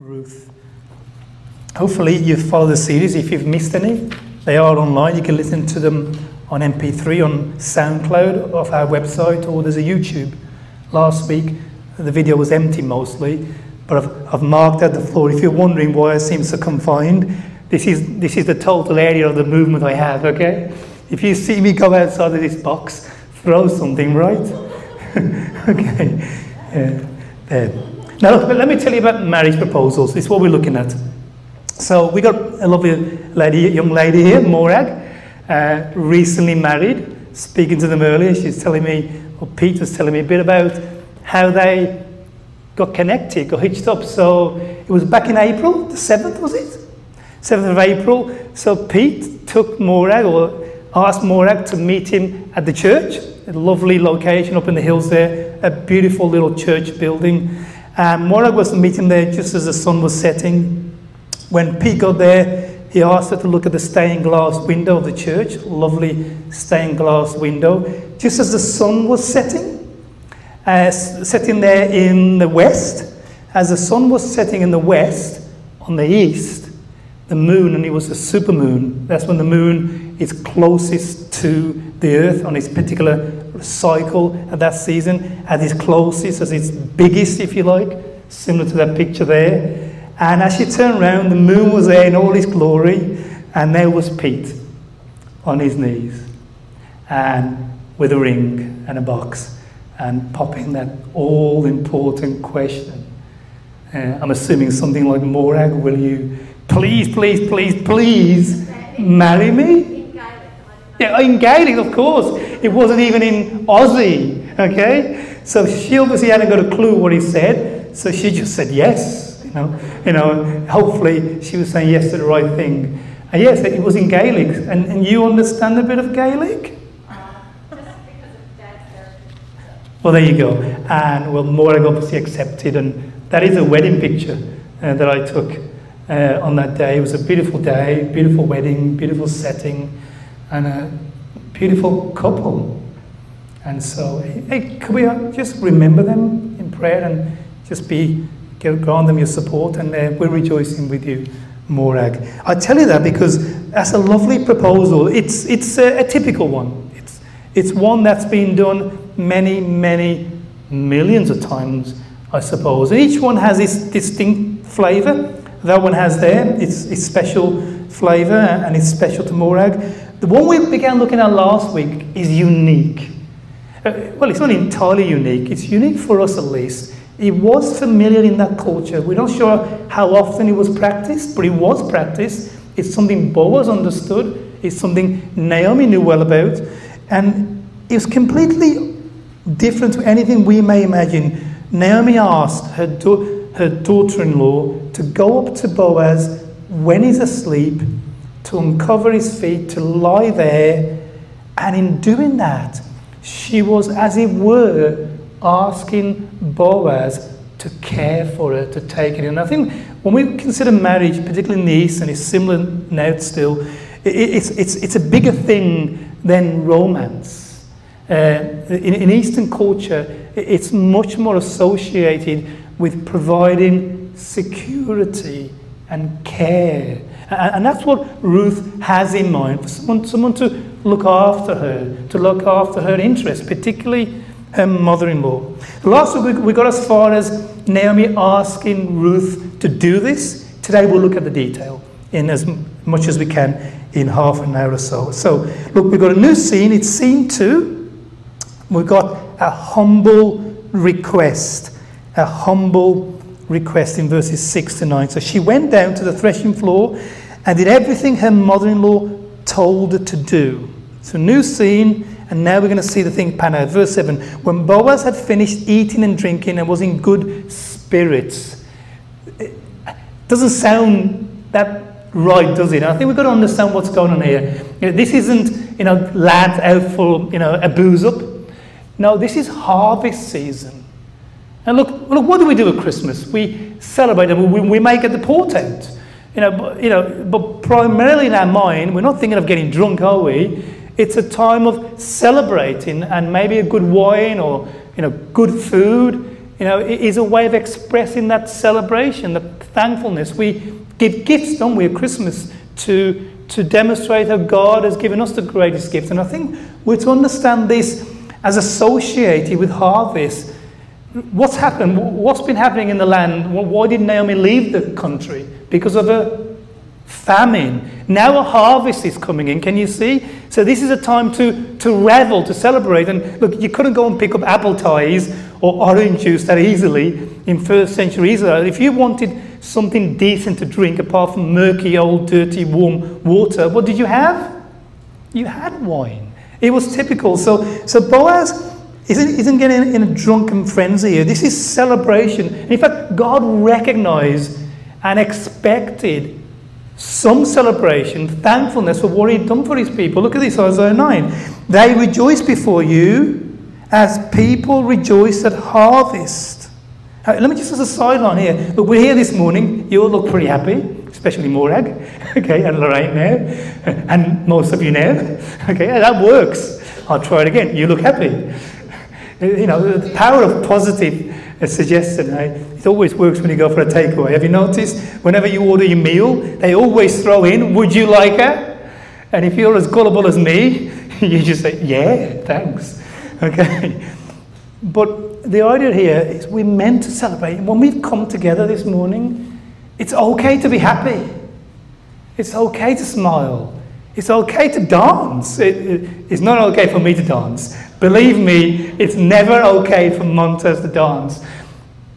Ruth. Hopefully, you've followed the series. If you've missed any, they are online. You can listen to them on MP3 on SoundCloud off our website, or there's a YouTube. Last week, the video was empty mostly, but I've, I've marked out the floor. If you're wondering why I seem so confined, this is, this is the total area of the movement I have, okay? If you see me go outside of this box, throw something, right? okay. Yeah. There. Now, look, let me tell you about marriage proposals. It's what we're looking at. So, we got a lovely lady, young lady here, Morag, uh, recently married. Speaking to them earlier, she's telling me, or Pete was telling me a bit about how they got connected, got hitched up. So, it was back in April, the 7th, was it? 7th of April. So, Pete took Morag, or asked Morag to meet him at the church, a lovely location up in the hills there, a beautiful little church building. And Morag was meeting there just as the sun was setting. When Pete got there, he asked her to look at the stained glass window of the church, lovely stained glass window, just as the sun was setting, uh, setting there in the west. As the sun was setting in the west, on the east, the moon, and it was a super moon. That's when the moon is closest to the earth on its particular cycle at that season, at its closest, as its biggest, if you like, similar to that picture there. And as she turned around, the moon was there in all its glory, and there was Pete on his knees, and with a ring and a box, and popping that all important question. Uh, I'm assuming something like Morag, will you please, please, please, please marry me? Yeah, in Gaelic, of course. It wasn't even in Aussie, okay? So she obviously hadn't got a clue what he said, so she just said yes, you know. You know, hopefully she was saying yes to the right thing. And yes, it was in Gaelic. And, and you understand a bit of Gaelic? Well, there you go. And well, Morag obviously accepted, and that is a wedding picture uh, that I took uh, on that day. It was a beautiful day, beautiful wedding, beautiful setting and a beautiful couple. And so, hey, could we just remember them in prayer and just be grant them your support? And uh, we're rejoicing with you, Morag. I tell you that because that's a lovely proposal. It's it's a, a typical one. It's it's one that's been done many many millions of times, I suppose. And each one has its distinct flavour. That one has there its, its special flavour and it's special to Morag. The one we began looking at last week is unique. Uh, well, it's not entirely unique, it's unique for us at least. It was familiar in that culture. We're not sure how often it was practiced, but it was practiced. It's something Boaz understood, it's something Naomi knew well about, and it's completely different to anything we may imagine. Naomi asked her, her daughter in law to go up to Boaz when he's asleep to uncover his feet, to lie there. And in doing that, she was, as it were, asking Boaz to care for her, to take it in. And I think when we consider marriage, particularly in the East, and it's similar now still, it's, it's, it's a bigger thing than romance. Uh, in, in Eastern culture, it's much more associated with providing security and care and that's what Ruth has in mind for someone, someone to look after her, to look after her interests, particularly her mother in law. Last week we got as far as Naomi asking Ruth to do this. Today we'll look at the detail in as much as we can in half an hour or so. So, look, we've got a new scene. It's scene two. We've got a humble request. A humble request in verses 6 to 9. So she went down to the threshing floor and did everything her mother in law told her to do. So, new scene, and now we're going to see the thing pan out. Verse 7 When Boaz had finished eating and drinking and was in good spirits, it doesn't sound that right, does it? I think we've got to understand what's going on here. You know, this isn't, you know, lads out for, you know, a booze up. No, this is harvest season. And look, look, what do we do at Christmas? We celebrate and we, we make it the portent. You know, but, you know, but primarily in our mind, we're not thinking of getting drunk, are we? It's a time of celebrating and maybe a good wine or you know, good food. you know, is a way of expressing that celebration, the thankfulness. We give gifts, don't we, at Christmas to, to demonstrate how God has given us the greatest gift. And I think we're to understand this as associated with harvest. What's happened? What's been happening in the land? Why did Naomi leave the country? Because of a famine. Now a harvest is coming in. Can you see? So this is a time to, to revel, to celebrate. And look, you couldn't go and pick up Appletiser or orange juice that easily in first century Israel. If you wanted something decent to drink apart from murky, old, dirty, warm water, what did you have? You had wine. It was typical. So, so Boaz isn't, isn't getting in a drunken frenzy here. This is celebration. In fact, God recognized and expected some celebration, thankfulness for what he'd done for his people. Look at this, Isaiah 9. They rejoice before you as people rejoice at harvest. Uh, let me just as a sideline here. Look, we're here this morning. You all look pretty happy especially Morag, okay, and Lorraine now, and most of you now, okay, that works. I'll try it again. You look happy. You know, the power of positive suggestion, eh? it always works when you go for a takeaway. Have you noticed? Whenever you order your meal, they always throw in, would you like it? And if you're as gullible as me, you just say, yeah, thanks. Okay? But the idea here is we're meant to celebrate. When we've come together this morning, it's okay to be happy. It's okay to smile. It's okay to dance. It, it, it's not okay for me to dance. Believe me, it's never okay for Montez to dance.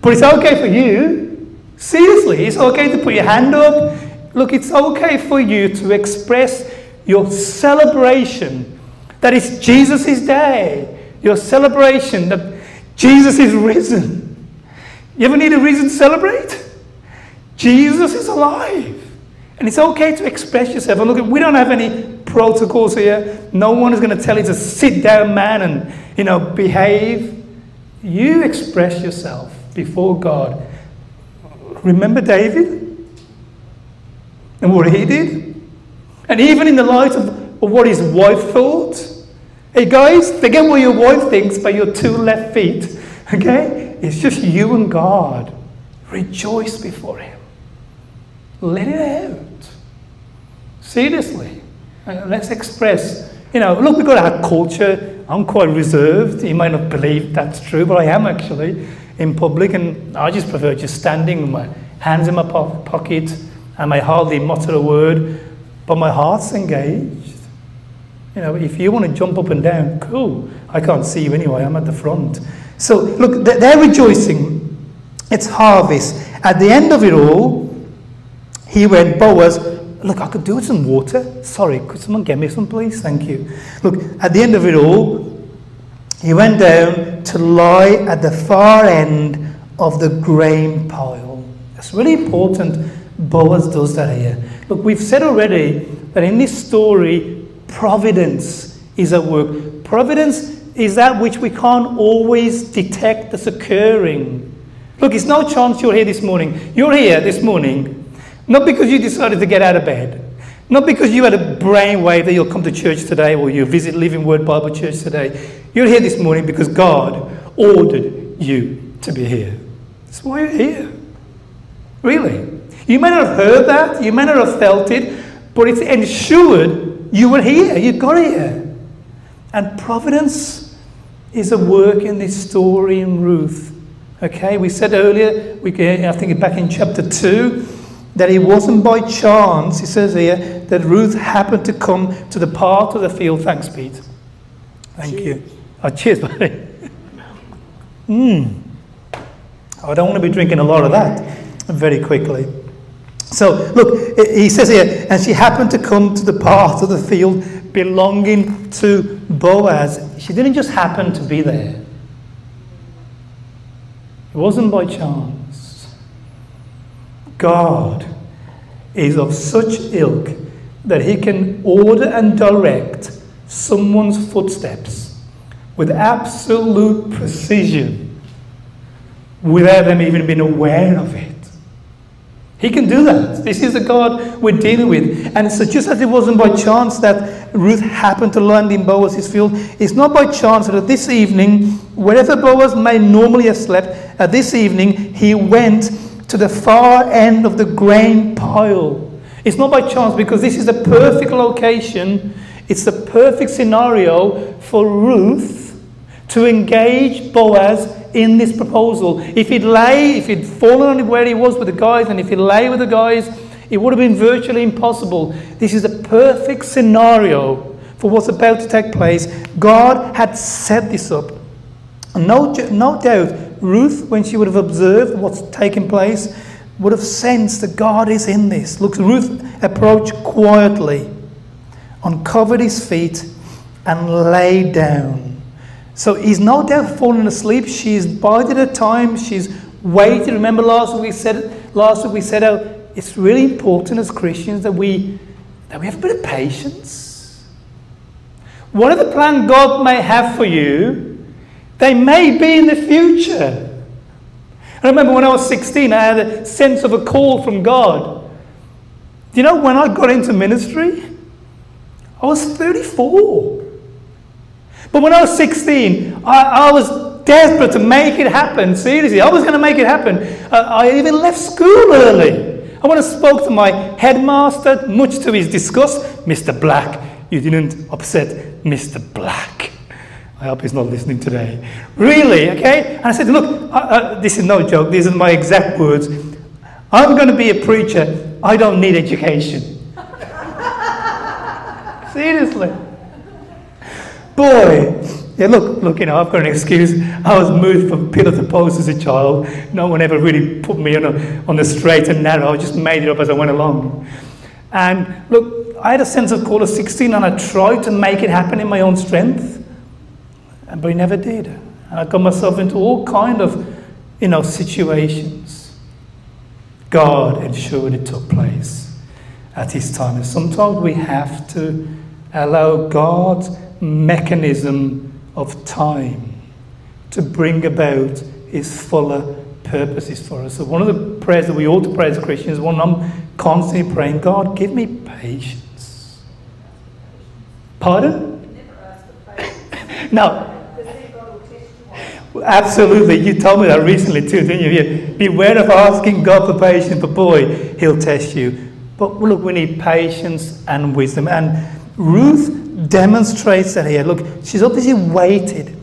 But it's okay for you. Seriously, it's okay to put your hand up. Look, it's okay for you to express your celebration that it's Jesus' day, your celebration that Jesus is risen. You ever need a reason to celebrate? Jesus is alive. And it's okay to express yourself. And look, we don't have any protocols here. No one is going to tell you to sit down, man, and you know behave. You express yourself before God. Remember David and what he did, and even in the light of, what his wife thought. Hey guys, forget what your wife thinks by your two left feet. Okay, it's just you and God. Rejoice before Him. Let it out. Seriously. Uh, let's express, you know, look, we've got our culture. I'm quite reserved. You might not believe that's true, but I am actually in public, and I just prefer just standing with my hands in my po- pocket, and I hardly mutter a word, but my heart's engaged. You know, if you want to jump up and down, cool. I can't see you anyway, I'm at the front. So, look, they're rejoicing. It's harvest. At the end of it all, he went, Boaz, Look, I could do with some water. Sorry, could someone get me some, please? Thank you. Look, at the end of it all, he went down to lie at the far end of the grain pile. It's really important Boaz does that here. Look, we've said already that in this story, providence is at work. Providence is that which we can't always detect that's occurring. Look, it's no chance you're here this morning. You're here this morning not because you decided to get out of bed. Not because you had a brainwave that you'll come to church today or you visit Living Word Bible Church today. You're here this morning because God ordered you to be here. That's why you're here. Really. You may not have heard that, you may not have felt it, but it's ensured you were here, you got here. And providence is a work in this story in Ruth. Okay, we said earlier, we, I think back in chapter 2, that it wasn't by chance, he says here, that Ruth happened to come to the part of the field. Thanks, Pete. Thank cheers. you. Oh, cheers, buddy. Mmm. I don't want to be drinking a lot of that very quickly. So, look, he says here, and she happened to come to the part of the field belonging to Boaz. She didn't just happen to be there, it wasn't by chance. God is of such ilk that he can order and direct someone's footsteps with absolute precision without them even being aware of it. He can do that. This is the God we're dealing with. And so, just as it wasn't by chance that Ruth happened to land in Boaz's field. It's not by chance that this evening, wherever Boaz may normally have slept, at this evening he went to the far end of the grain pile. It's not by chance because this is the perfect location, it's the perfect scenario for Ruth to engage Boaz in this proposal. If he'd lay, if he'd fallen on where he was with the guys, and if he lay with the guys, it would have been virtually impossible. This is the perfect scenario for what's about to take place. God had set this up. No, no doubt, Ruth, when she would have observed what's taking place, would have sensed that God is in this. Look, Ruth approached quietly, uncovered his feet, and lay down. So he's no doubt fallen asleep. She's bided her time. She's waited. Remember last week we said last week we said how it's really important as Christians that we, that we have a bit of patience. Whatever plan God may have for you, they may be in the future. I remember when I was 16, I had a sense of a call from God. Do you know when I got into ministry? I was 34. But when I was 16, I, I was desperate to make it happen. Seriously, I was going to make it happen. Uh, I even left school early. I went and spoke to my headmaster, much to his disgust. Mr. Black, you didn't upset Mr. Black. I hope he's not listening today. Really, okay? And I said, Look, uh, uh, this is no joke, these are my exact words. I'm going to be a preacher. I don't need education. Seriously. Boy, yeah, look, look, you know, I've got an excuse. I was moved from pillar to post as a child. No one ever really put me on, a, on the straight and narrow. I just made it up as I went along. And look, I had a sense of call at 16 and I tried to make it happen in my own strength, but he never did. And I got myself into all kind of, you know, situations. God ensured it took place at His time. And sometimes we have to allow God's mechanism of time to bring about his fuller purposes for us. So one of the prayers that we ought to pray as Christians, one I'm constantly praying, God, give me patience. Pardon? no. Absolutely. You told me that recently too, didn't you? Beware of asking God for patience, but boy, he'll test you. But look, we need patience and wisdom. And Ruth demonstrates that here. Look, she's obviously waited,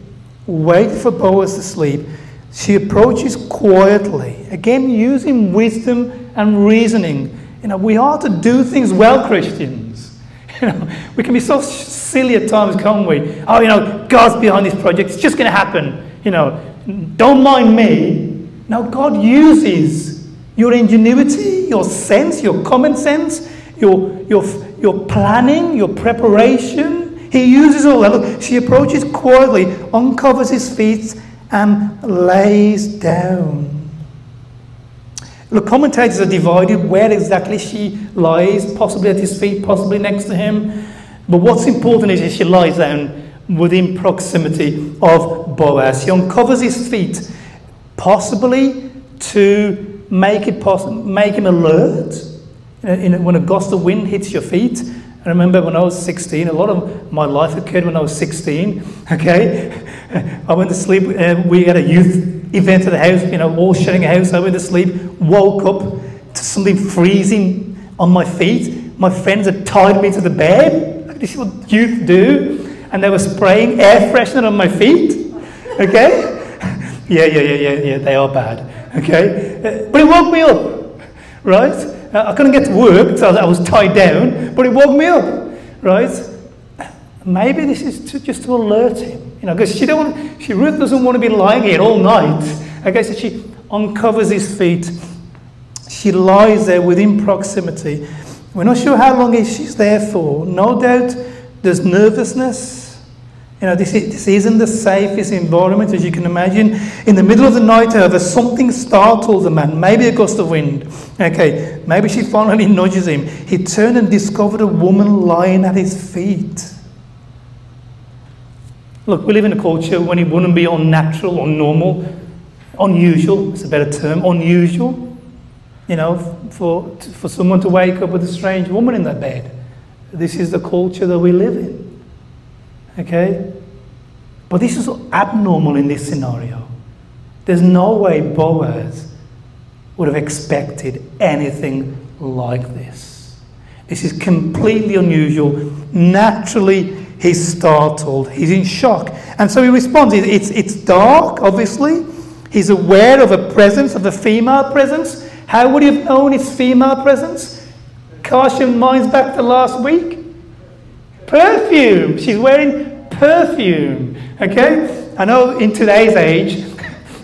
waited for Boaz to sleep. She approaches quietly, again using wisdom and reasoning. You know, we are to do things well, Christians. You know, we can be so silly at times, can't we? Oh, you know, God's behind this project. It's just going to happen. You know, don't mind me. Now, God uses your ingenuity, your sense, your common sense, your, your, your planning, your preparation. He uses all that. Look, she approaches quietly, uncovers his feet, and lays down. Look, commentators are divided where exactly she lies, possibly at his feet, possibly next to him. But what's important is she lies down within proximity of Boaz. He uncovers his feet, possibly to make, it poss- make him alert in, when a gust of wind hits your feet. I remember when I was 16, a lot of my life occurred when I was 16, okay? I went to sleep, uh, we had a youth event at the house, you know, all sharing a house. I went to sleep, woke up to something freezing on my feet. My friends had tied me to the bed. This is what youth do. And they were spraying air freshener on my feet, okay? yeah, yeah, yeah, yeah, yeah, they are bad, okay? Uh, but it woke me up, right? Uh, I couldn't get to work, so I was tied down, but it woke me up, right? Maybe this is to, just to alert him, you know, because she don't want, she Ruth doesn't want to be lying here all night. Okay, so she uncovers his feet. She lies there within proximity. We're not sure how long she's there for. No doubt there's nervousness, you know, this, is, this isn't the safest environment as you can imagine. In the middle of the night, however, something startles the man, maybe a gust of wind. Okay, maybe she finally nudges him. He turned and discovered a woman lying at his feet. Look, we live in a culture when it wouldn't be unnatural or normal, unusual, it's a better term, unusual, you know, for, for someone to wake up with a strange woman in their bed. This is the culture that we live in. Okay? But this is abnormal in this scenario. There's no way Boaz would have expected anything like this. This is completely unusual. Naturally, he's startled, he's in shock. And so he responds it's, it's dark, obviously. He's aware of a presence, of a female presence. How would he have known it's female presence? Cast your minds back to last week. Perfume. She's wearing perfume. Okay? I know in today's age,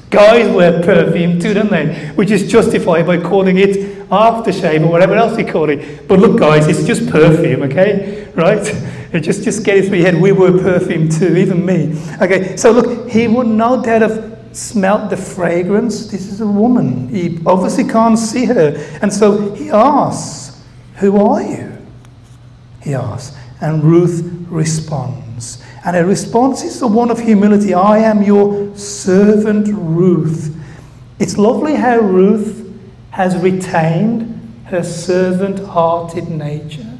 guys wear perfume too, don't they? Which is justified by calling it aftershave or whatever else you call it. But look, guys, it's just perfume, okay? Right? Just, just get it through your head. We wear perfume too, even me. Okay, so look, he would no doubt have smelt the fragrance. This is a woman. He obviously can't see her. And so he asks, Who are you? He asks. And Ruth responds. And her response is the one of humility I am your servant Ruth. It's lovely how Ruth has retained her servant hearted nature.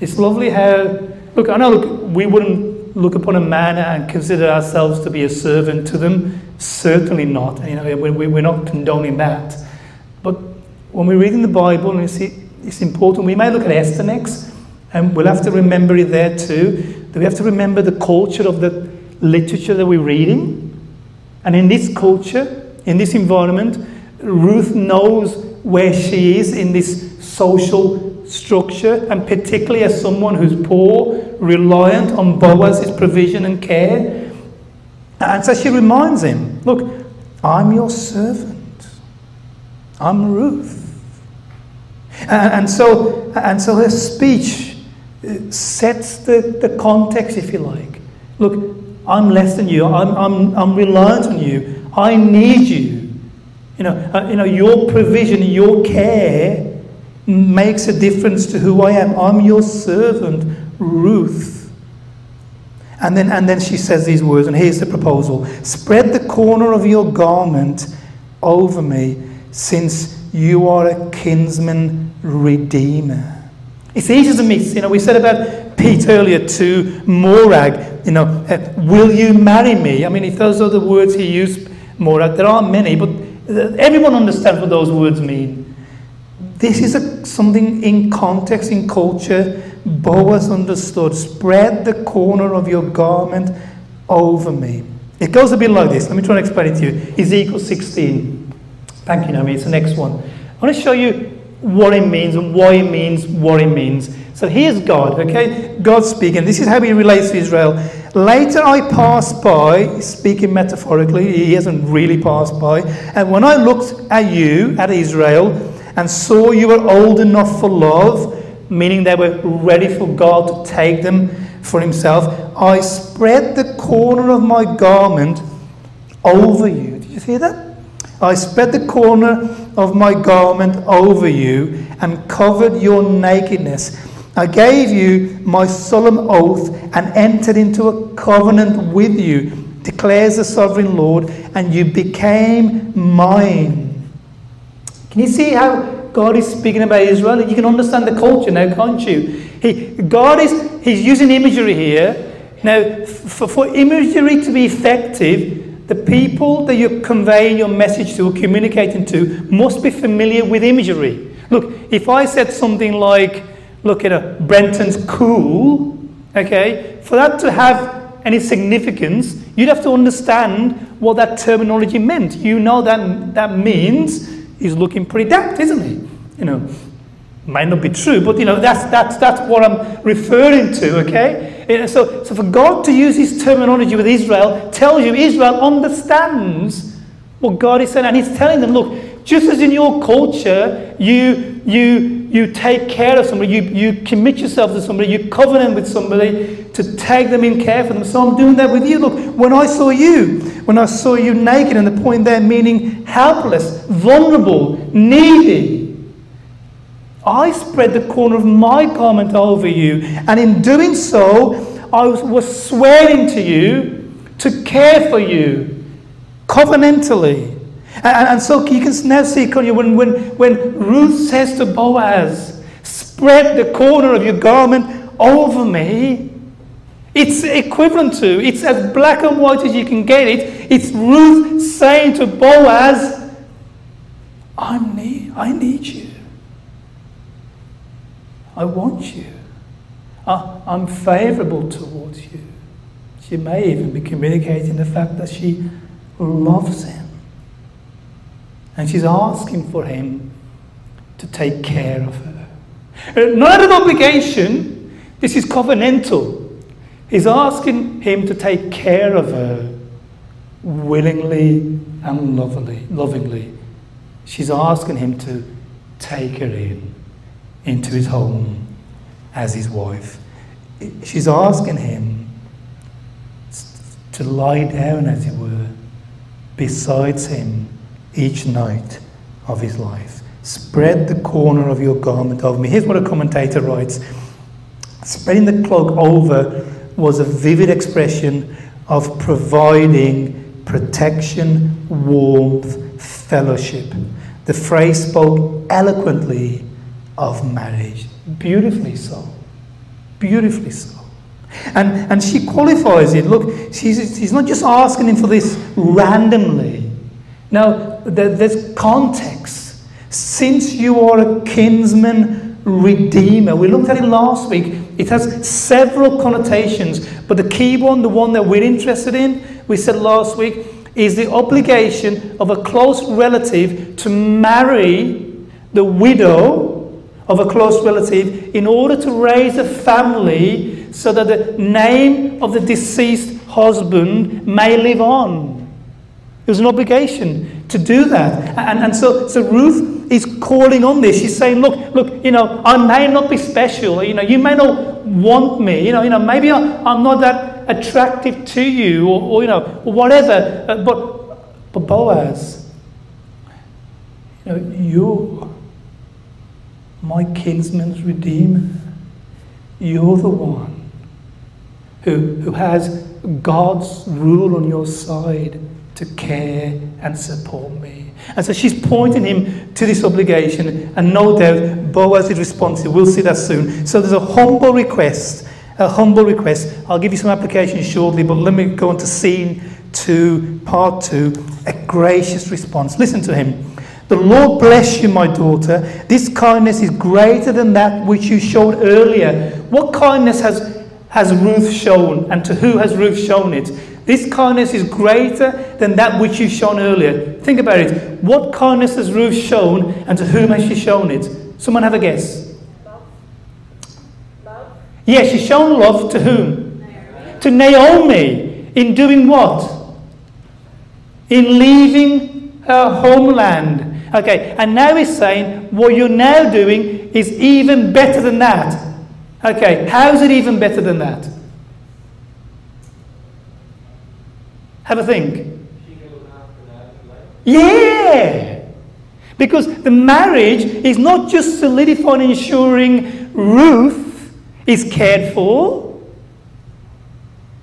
It's lovely how, look, I know look, we wouldn't look upon a man and consider ourselves to be a servant to them. Certainly not. You know, we're not condoning that. But when we're reading the Bible, and it's important, we may look at Esther next, and we'll have to remember it there too that we have to remember the culture of the literature that we're reading. And in this culture, in this environment, Ruth knows where she is in this social structure, and particularly as someone who's poor, reliant on Boaz's provision and care. And so she reminds him Look, I'm your servant, I'm Ruth. And, so, and so her speech sets the, the context, if you like. Look, I'm less than you. I'm, I'm, I'm reliant on you. I need you. You know, uh, you know, your provision, your care makes a difference to who I am. I'm your servant, Ruth. And then, and then she says these words, and here's the proposal Spread the corner of your garment over me, since you are a kinsman redeemer. It's easy to miss. You know, we said about Pete earlier to Morag, you know, uh, will you marry me? I mean, if those are the words he used, Morag, there aren't many, but uh, everyone understands what those words mean. This is a, something in context, in culture. Boaz understood. Spread the corner of your garment over me. It goes a bit like this. Let me try and explain it to you. Ezekiel 16. Thank you, Naomi. It's the next one. I want to show you what it means and why it means what it means. So here's God, okay? God speaking. This is how he relates to Israel. Later I passed by, speaking metaphorically, he hasn't really passed by, and when I looked at you, at Israel, and saw you were old enough for love, meaning they were ready for God to take them for himself, I spread the corner of my garment over you. Did you hear that? I spread the corner of my garment over you and covered your nakedness. I gave you my solemn oath and entered into a covenant with you, declares the sovereign Lord, and you became mine. Can you see how God is speaking about Israel? You can understand the culture now, can't you? He, God is He's using imagery here. Now, for, for imagery to be effective, the people that you're conveying your message to or communicating to must be familiar with imagery. Look, if I said something like, look at a Brenton's cool, okay, for that to have any significance, you'd have to understand what that terminology meant. You know that that means he's looking pretty daft, isn't he? You know, might not be true, but you know, that's, that's, that's what I'm referring to, okay? So, so for God to use his terminology with Israel tells you Israel understands what God is saying. And he's telling them, look, just as in your culture, you, you, you take care of somebody, you, you commit yourself to somebody, you covenant with somebody to take them in care for them. So I'm doing that with you. Look, when I saw you, when I saw you naked, and the point there meaning helpless, vulnerable, needy, I spread the corner of my garment over you, and in doing so, I was swearing to you to care for you covenantally. And, and so you can now see when, when, when Ruth says to Boaz, Spread the corner of your garment over me. It's equivalent to, it's as black and white as you can get it. It's Ruth saying to Boaz, I need, I need you. I want you. I'm favorable towards you. She may even be communicating the fact that she loves him. And she's asking for him to take care of her. Not of obligation, this is covenantal. He's asking him to take care of her willingly and lovingly. lovingly. She's asking him to take her in into his home as his wife. She's asking him to lie down, as it were, besides him each night of his life. Spread the corner of your garment over me. Here's what a commentator writes Spreading the cloak over was a vivid expression of providing protection, warmth, fellowship. The phrase spoke eloquently of marriage. Beautifully so. Beautifully so. And, and she qualifies it. Look, she's, she's not just asking him for this randomly. Now, there, there's context. Since you are a kinsman redeemer, we looked at it last week. It has several connotations, but the key one, the one that we're interested in, we said last week, is the obligation of a close relative to marry the widow of a close relative in order to raise a family so that the name of the deceased husband may live on. It was an obligation to do that. And, and so, so Ruth is calling on this. She's saying, look, look, you know, I may not be special. You know, you may not want me. You know, you know maybe I, I'm not that attractive to you or, or you know, whatever. Uh, but, but Boaz, you know, you're my kinsman's redeemer. You're the one who, who has God's rule on your side to care and support me. And so she's pointing him to this obligation, and no doubt Boaz is responsive. We'll see that soon. So there's a humble request, a humble request. I'll give you some applications shortly, but let me go on to scene two, part two, a gracious response. Listen to him. The Lord bless you, my daughter. This kindness is greater than that which you showed earlier. What kindness has, has Ruth shown, and to who has Ruth shown it? This kindness is greater than that which you've shown earlier. Think about it. What kindness has Ruth shown, and to whom has she shown it? Someone have a guess. Love. Yes, yeah, she's shown love to whom? Naomi. To Naomi. In doing what? In leaving her homeland. Okay, and now he's saying what you're now doing is even better than that. Okay, how's it even better than that? Have a think. Yeah! Because the marriage is not just solidifying, ensuring Ruth is cared for.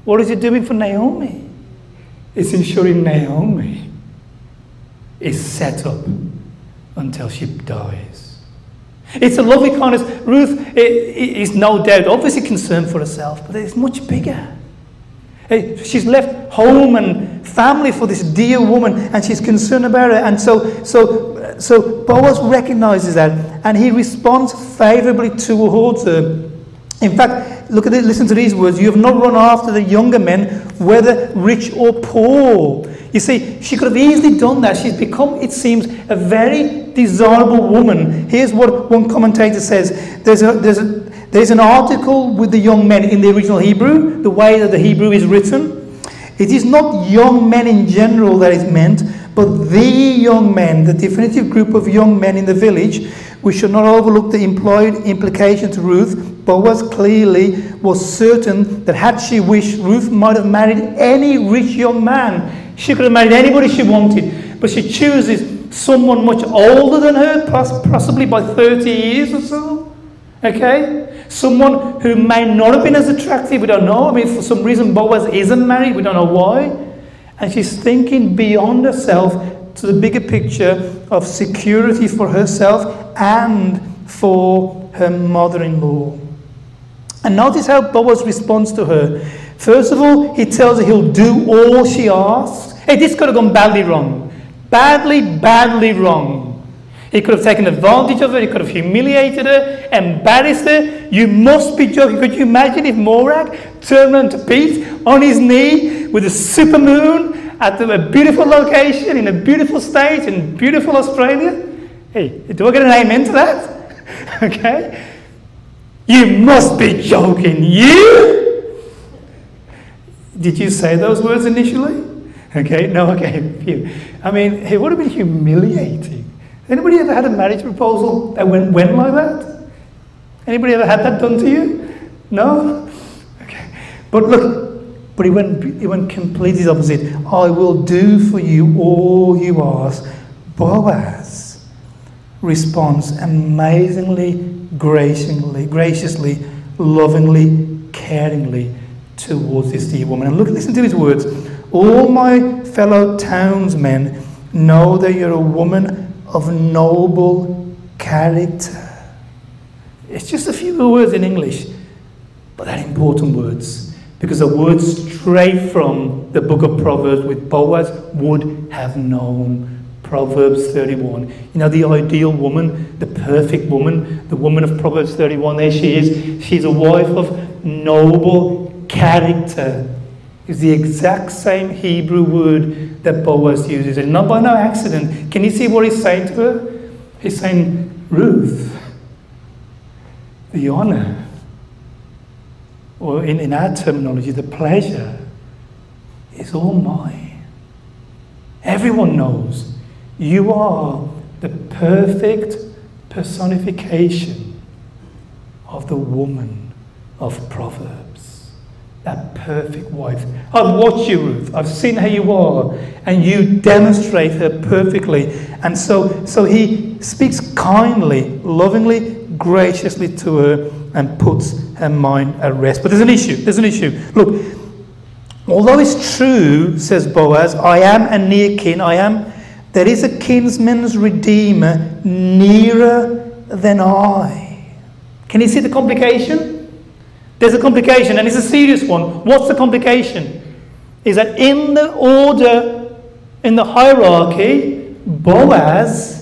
What is it doing for Naomi? It's ensuring Naomi is set up until she dies. It's a lovely kindness. Ruth is no doubt obviously concerned for herself, but it's much bigger. Eh, she's left home and family for this dear woman, and she's concerned about her. And so, so, so Boaz recognizes that, and he responds favorably towards her. In fact, look at it. Listen to these words: "You have not run after the younger men, whether rich or poor." You see, she could have easily done that. She's become, it seems, a very desirable woman. Here's what one commentator says: "There's a, there's a, there's an article with the young men in the original Hebrew, the way that the Hebrew is written. It is not young men in general that is meant, but the young men, the definitive group of young men in the village. We should not overlook the implied implication to Ruth. Boaz clearly was certain that had she wished, Ruth might have married any rich young man. She could have married anybody she wanted, but she chooses someone much older than her, possibly by 30 years or so. Okay? Someone who may not have been as attractive, we don't know. I mean, for some reason, Boaz isn't married, we don't know why. And she's thinking beyond herself to the bigger picture of security for herself and for her mother in law. And notice how Boaz responds to her. First of all, he tells her he'll do all she asks. Hey, this could have gone badly wrong. Badly, badly wrong. He could have taken advantage of her, he could have humiliated her, embarrassed her. You must be joking. Could you imagine if Morag turned around to Pete on his knee with a super moon at a beautiful location in a beautiful state in beautiful Australia? Hey, do I get an amen to that? okay? You must be joking. You? Did you say those words initially? Okay, no, okay. I mean, it would have been humiliating. Anybody ever had a marriage proposal that went, went like that? Anybody ever had that done to you? No? Okay. But look, but he went, he went completely opposite. I will do for you all you ask. Boaz responds amazingly, graciously, graciously, lovingly, caringly towards this dear woman. And look, listen to his words. All my fellow townsmen know that you're a woman of noble character. It's just a few words in English, but they're important words because the words straight from the book of Proverbs, with Boaz would have known. Proverbs 31. You know, the ideal woman, the perfect woman, the woman of Proverbs 31, there she is. She's a wife of noble character. It's the exact same Hebrew word that Boaz uses, and not by no accident. Can you see what he's saying to her? He's saying, Ruth, the honor, or in, in our terminology, the pleasure, is all mine. Everyone knows you are the perfect personification of the woman of Proverbs that perfect wife. I've watched you, Ruth. I've seen how you are, and you demonstrate her perfectly. And so, so he speaks kindly, lovingly, graciously to her and puts her mind at rest. But there's an issue. There's an issue. Look, although it's true, says Boaz, I am a near kin, I am, there is a kinsman's redeemer nearer than I. Can you see the complication? There's a complication, and it's a serious one. What's the complication? Is that in the order, in the hierarchy, Boaz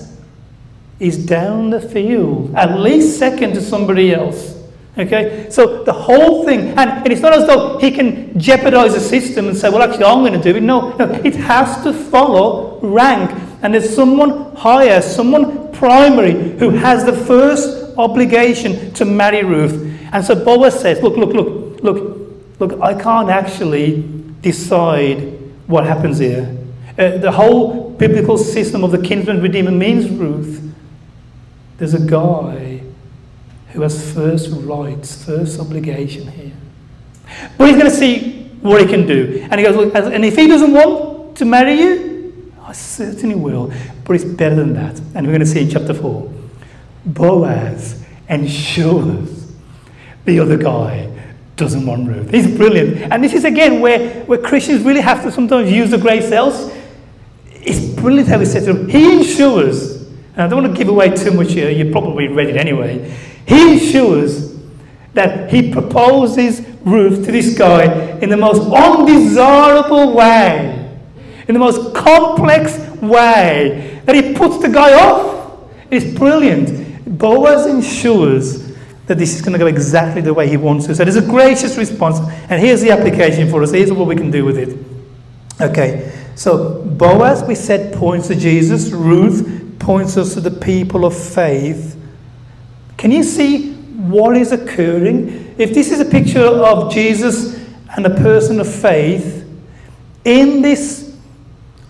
is down the field, at least second to somebody else. Okay? So the whole thing, and, and it's not as though he can jeopardize the system and say, well, actually, I'm going to do it. No, no, it has to follow rank. And there's someone higher, someone primary, who has the first obligation to marry Ruth. And so Boaz says, look, look, look, look, look, I can't actually decide what happens here. Uh, the whole biblical system of the kinsman redeemer means Ruth. There's a guy who has first rights, first obligation here. But he's going to see what he can do. And he goes, and if he doesn't want to marry you, I certainly will. But it's better than that. And we're going to see in chapter 4. Boaz ensures the other guy doesn't want Ruth. He's brilliant. And this is again where, where Christians really have to sometimes use the grace else. It's brilliant how he says to him, he ensures, I don't want to give away too much uh, here, you probably read it anyway. He ensures that he proposes Ruth to this guy in the most undesirable way, in the most complex way, that he puts the guy off. It's brilliant. Boaz ensures that this is going to go exactly the way he wants to. So there's a gracious response, and here's the application for us. Here's what we can do with it. Okay, so Boaz, we said, points to Jesus. Ruth points us to the people of faith. Can you see what is occurring? If this is a picture of Jesus and a person of faith, in this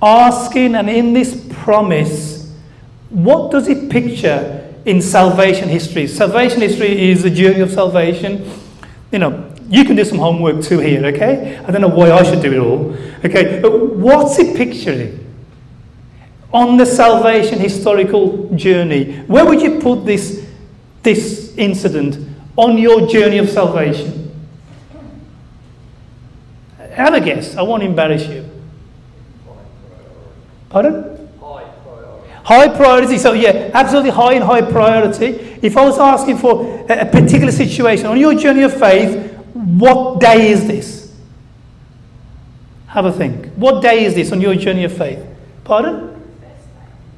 asking and in this promise, what does it picture? in salvation history. Salvation history is the journey of salvation. You know, you can do some homework too here, okay? I don't know why I should do it all, okay? But what's it picturing? On the salvation historical journey, where would you put this, this incident on your journey of salvation? Have a guess. I won't embarrass you. Pardon? High priority. So, yeah, absolutely high and high priority. if I was asking for a particular situation on your journey of faith, what day is this? Have a think. What day is this on your journey of faith? Pardon?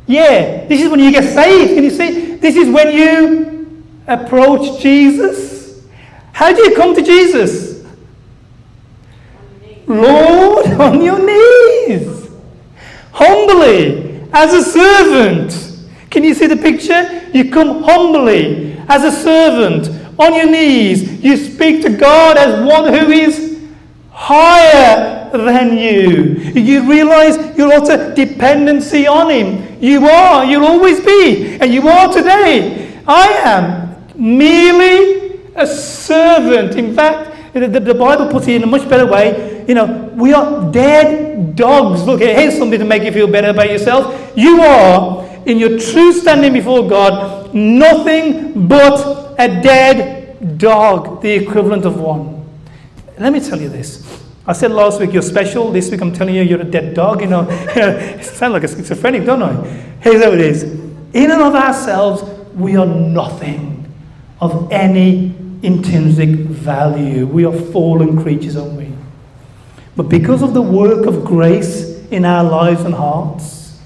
Yeah, this is when you get saved. Can you see? This is when you approach Jesus. How do you come to Jesus? Lord, on your knees. Humbly, as a servant. Can you see the picture? You come humbly, as a servant, on your knees. You speak to God as one who is higher than you. You realize your utter dependency on Him. You are, you'll always be, and you are today. I am merely a servant. In fact, the, the, Bible puts it in a much better way. You know, we are dead dogs. Look, here's something to make you feel better about yourself. You are, in your true standing before God, nothing but a dead dog, the equivalent of one. Let me tell you this. I said last week you're special. This week I'm telling you you're a dead dog. You know, sounds like a schizophrenic, don't I? Here's how it is. In and of ourselves, we are nothing of any intrinsic value. We are fallen creatures, aren't we? But because of the work of grace in our lives and hearts,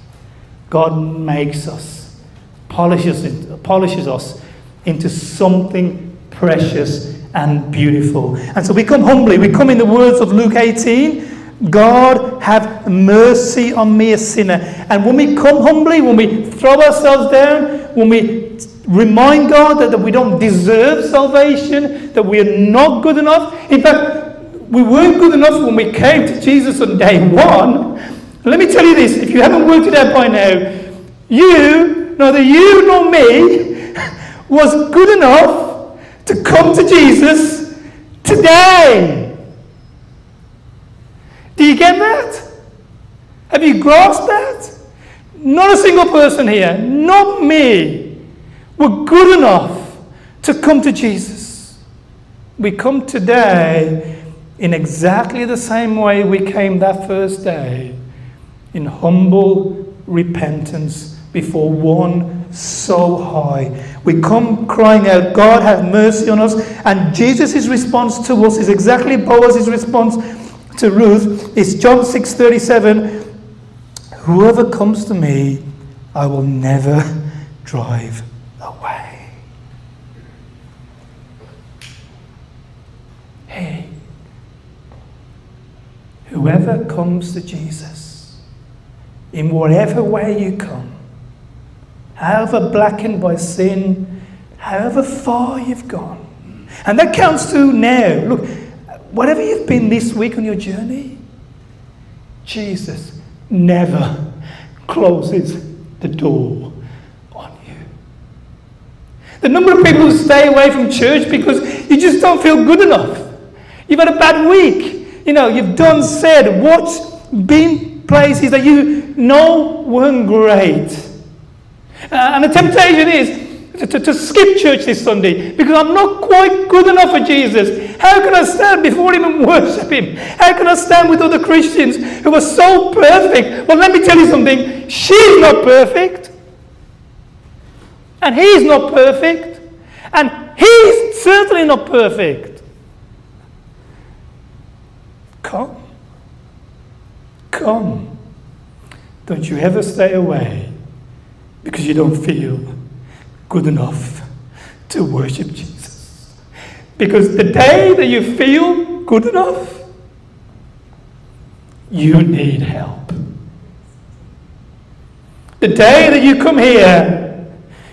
God makes us, polishes, polishes us into something precious and beautiful. And so we come humbly. We come in the words of Luke 18 God, have mercy on me, a sinner. And when we come humbly, when we throw ourselves down, when we remind God that, that we don't deserve salvation, that we are not good enough. In fact, we weren't good enough when we came to Jesus on day one. Let me tell you this if you haven't worked it out by now, you, neither you nor me, was good enough to come to Jesus today. Do you get that? Have you grasped that? Not a single person here, not me, were good enough to come to Jesus. We come today in exactly the same way we came that first day in humble repentance before one so high. We come crying out, God have mercy on us. And Jesus' response to us is exactly Boaz's response to Ruth. It's John 6:37. Whoever comes to me, I will never drive away. Hey, whoever comes to Jesus, in whatever way you come, however blackened by sin, however far you've gone. And that counts too now. Look, whatever you've been this week on your journey, Jesus never closes the door on you. The number of people who stay away from church because you just don't feel good enough. You've had a bad week. You know, you've done, said, watched, been places that you know weren't great. Uh, and the temptation is to, to, to, skip church this Sunday because I'm not quite good enough for Jesus. How can I stand before Him and worship Him? How can I stand with other Christians who are so perfect? Well, let me tell you something. She's not perfect. And He's not perfect. And He's certainly not perfect. Come. Come. Don't you ever stay away because you don't feel good enough to worship Jesus. Because the day that you feel good enough, you need help. The day that you come here,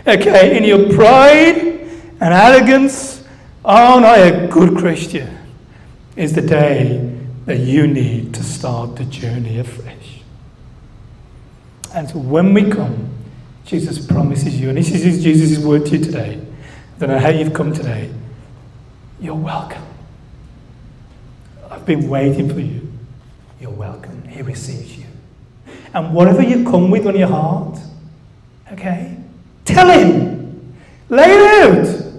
okay, in your pride and arrogance, oh, aren't I a good Christian? Is the day that you need to start the journey afresh. And so when we come, Jesus promises you, and this is Jesus' word to you today. I don't know how you've come today. You're welcome. I've been waiting for you. You're welcome. He receives you. And whatever you come with on your heart, okay, tell him. Lay it out.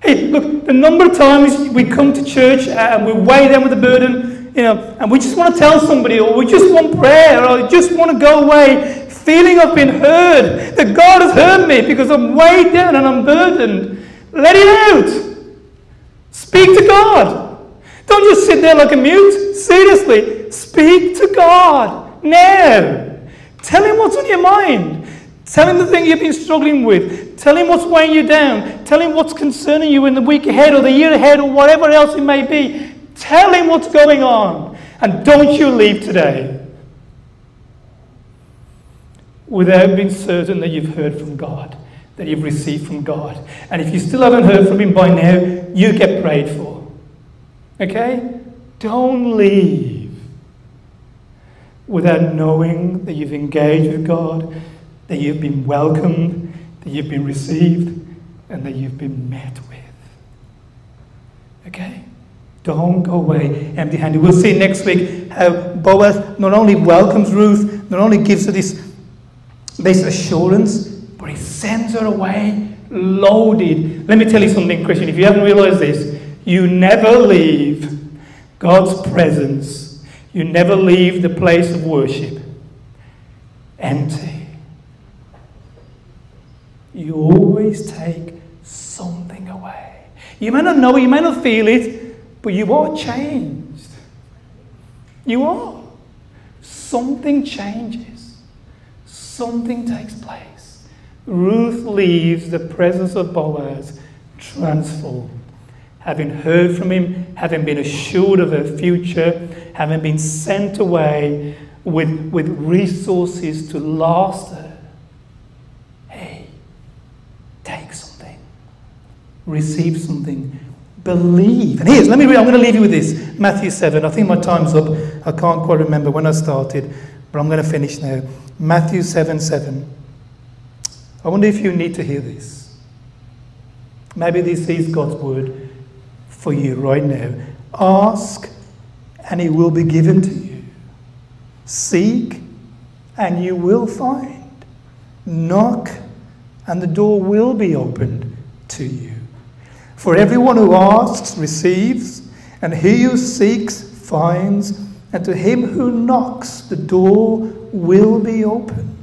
Hey, look, the number of times we come to church uh, and we weigh them with a burden, you know, and we just want to tell somebody, or we just want prayer, or we just want to go away feeling of being heard, that God has heard me because I'm weighed down and I'm burdened. Let it out. Speak to God. Don't just sit there like a mute. Seriously, speak to God now. Tell Him what's on your mind. Tell Him the thing you've been struggling with. Tell Him what's weighing you down. Tell Him what's concerning you in the week ahead or the year ahead or whatever else it may be. Tell Him what's going on. And don't you leave today without being certain that you've heard from God, that you've received from God. And if you still haven't heard from Him by now, you get prayed for. Okay? Don't leave without knowing that you've engaged with God, that you've been welcomed, that you've been received, and that you've been met with. Okay? Don't go away empty handed. We'll see next week how Boaz not only welcomes Ruth, not only gives her this, this assurance, but he sends her away loaded. Let me tell you something, Christian. If you haven't realized this, you never leave God's presence, you never leave the place of worship empty. You always take something away. You may not know it, you may not feel it, but you are changed. You are. Something changes, something takes place. Ruth leaves the presence of Boaz transformed. Having heard from him, having been assured of her future, having been sent away with, with resources to last her. Hey, take something, receive something, believe. And here's, let me read, I'm going to leave you with this Matthew 7. I think my time's up. I can't quite remember when I started, but I'm going to finish now. Matthew 7 7. I wonder if you need to hear this. Maybe this is God's word for you right now. Ask, and it will be given to you. Seek, and you will find. Knock, and the door will be opened to you. For everyone who asks receives, and he who seeks finds, and to him who knocks the door will be opened.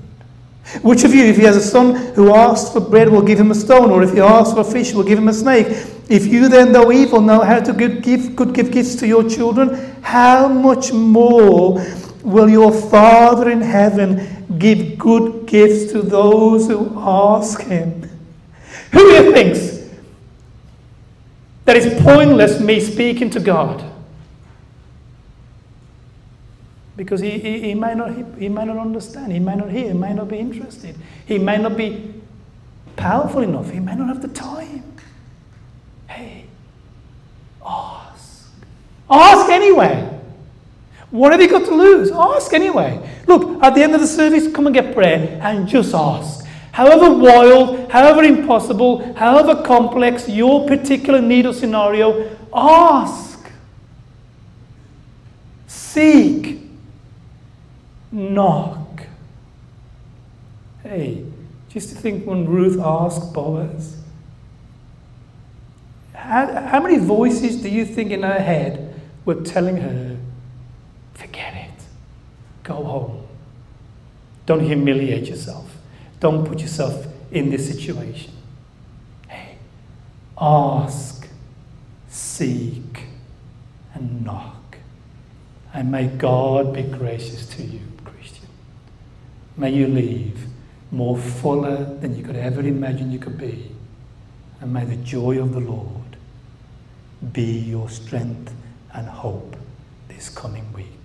Which of you, if he has a son who asks for bread, will give him a stone, or if he asks for a fish, will give him a snake? If you then, though evil, know how to give, give, could give gifts to your children, how much more will your Father in heaven give good gifts to those who ask him? Who here thinks that it's pointless me speaking to God. Because he, he, he, may not, he, he may not understand, he may not hear, he may not be interested, he may not be powerful enough, he may not have the time. Hey, ask. Ask anyway. What have you got to lose? Ask anyway. Look, at the end of the service, come and get prayer and just ask. However wild, however impossible, however complex your particular need or scenario, ask. Seek. Knock. Hey, just to think when Ruth asked Boaz, how, how many voices do you think in her head were telling her, forget it, go home, don't humiliate yourself? Don't put yourself in this situation. Hey, ask, seek, and knock. And may God be gracious to you. May you leave more fuller than you could ever imagine you could be. And may the joy of the Lord be your strength and hope this coming week.